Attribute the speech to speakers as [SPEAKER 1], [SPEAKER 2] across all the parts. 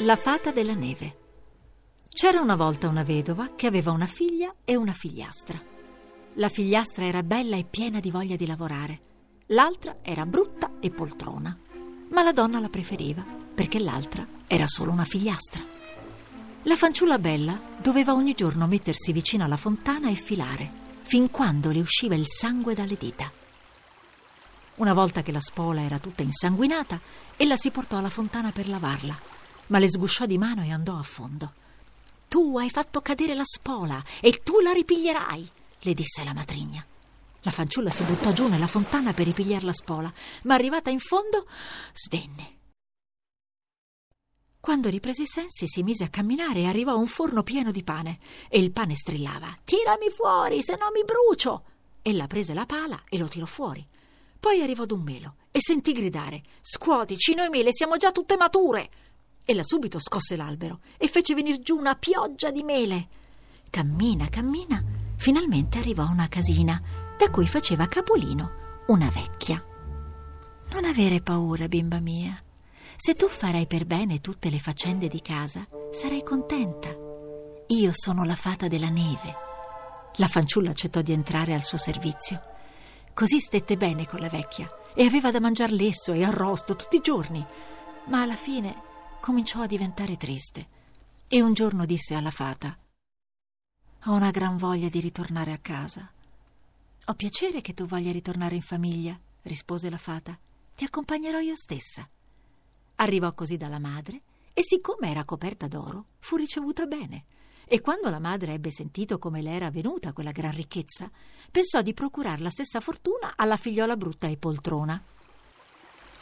[SPEAKER 1] La fata della neve. C'era una volta una vedova che aveva una figlia e una figliastra. La figliastra era bella e piena di voglia di lavorare. L'altra era brutta e poltrona. Ma la donna la preferiva perché l'altra era solo una figliastra. La fanciulla bella doveva ogni giorno mettersi vicino alla fontana e filare, fin quando le usciva il sangue dalle dita. Una volta che la spola era tutta insanguinata, ella si portò alla fontana per lavarla ma le sgusciò di mano e andò a fondo. Tu hai fatto cadere la spola e tu la ripiglierai, le disse la matrigna. La fanciulla si buttò giù nella fontana per ripigliare la spola, ma arrivata in fondo svenne. Quando riprese i sensi si mise a camminare e arrivò a un forno pieno di pane e il pane strillava Tirami fuori, se no mi brucio! Ella prese la pala e lo tirò fuori. Poi arrivò ad un melo e sentì gridare Scuotici, noi mele siamo già tutte mature! Ella subito scosse l'albero e fece venir giù una pioggia di mele. Cammina, cammina, finalmente arrivò a una casina da cui faceva capolino una vecchia. Non avere paura, bimba mia. Se tu farai per bene tutte le faccende di casa, sarai contenta. Io sono la fata della neve. La fanciulla accettò di entrare al suo servizio. Così stette bene con la vecchia e aveva da mangiar lesso e arrosto tutti i giorni. Ma alla fine cominciò a diventare triste e un giorno disse alla fata Ho una gran voglia di ritornare a casa. Ho piacere che tu voglia ritornare in famiglia, rispose la fata. Ti accompagnerò io stessa. Arrivò così dalla madre e siccome era coperta d'oro, fu ricevuta bene. E quando la madre ebbe sentito come le era venuta quella gran ricchezza, pensò di procurare la stessa fortuna alla figliola brutta e poltrona.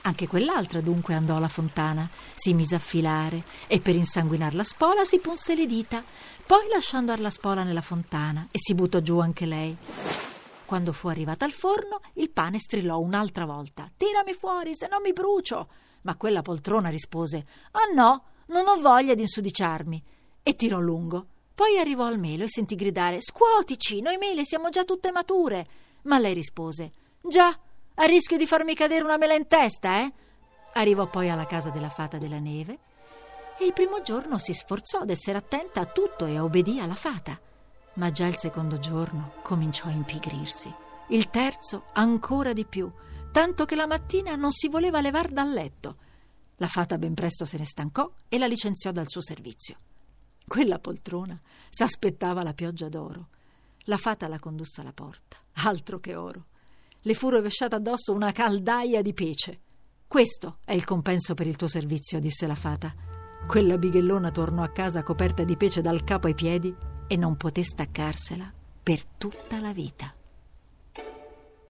[SPEAKER 1] Anche quell'altra dunque andò alla fontana, si mise a filare e per insanguinar la spola si punse le dita, poi lasciò andare la spola nella fontana e si buttò giù anche lei. Quando fu arrivata al forno, il pane strillò un'altra volta: Tirami fuori, se no mi brucio. Ma quella poltrona rispose: Ah no, non ho voglia di insudiciarmi. E tirò lungo. Poi arrivò al melo e sentì gridare: Scuotici, noi mele siamo già tutte mature. Ma lei rispose: Già, a rischio di farmi cadere una mela in testa, eh? Arrivò poi alla casa della fata della neve e il primo giorno si sforzò d'essere attenta a tutto e a obbedì alla fata. Ma già il secondo giorno cominciò a impigrirsi. Il terzo ancora di più, tanto che la mattina non si voleva levar dal letto. La fata ben presto se ne stancò e la licenziò dal suo servizio. Quella poltrona s'aspettava la pioggia d'oro. La fata la condusse alla porta, altro che oro le fu rovesciata addosso una caldaia di pece. Questo è il compenso per il tuo servizio, disse la fata. Quella bighellona tornò a casa coperta di pece dal capo ai piedi e non poté staccarsela per tutta la vita.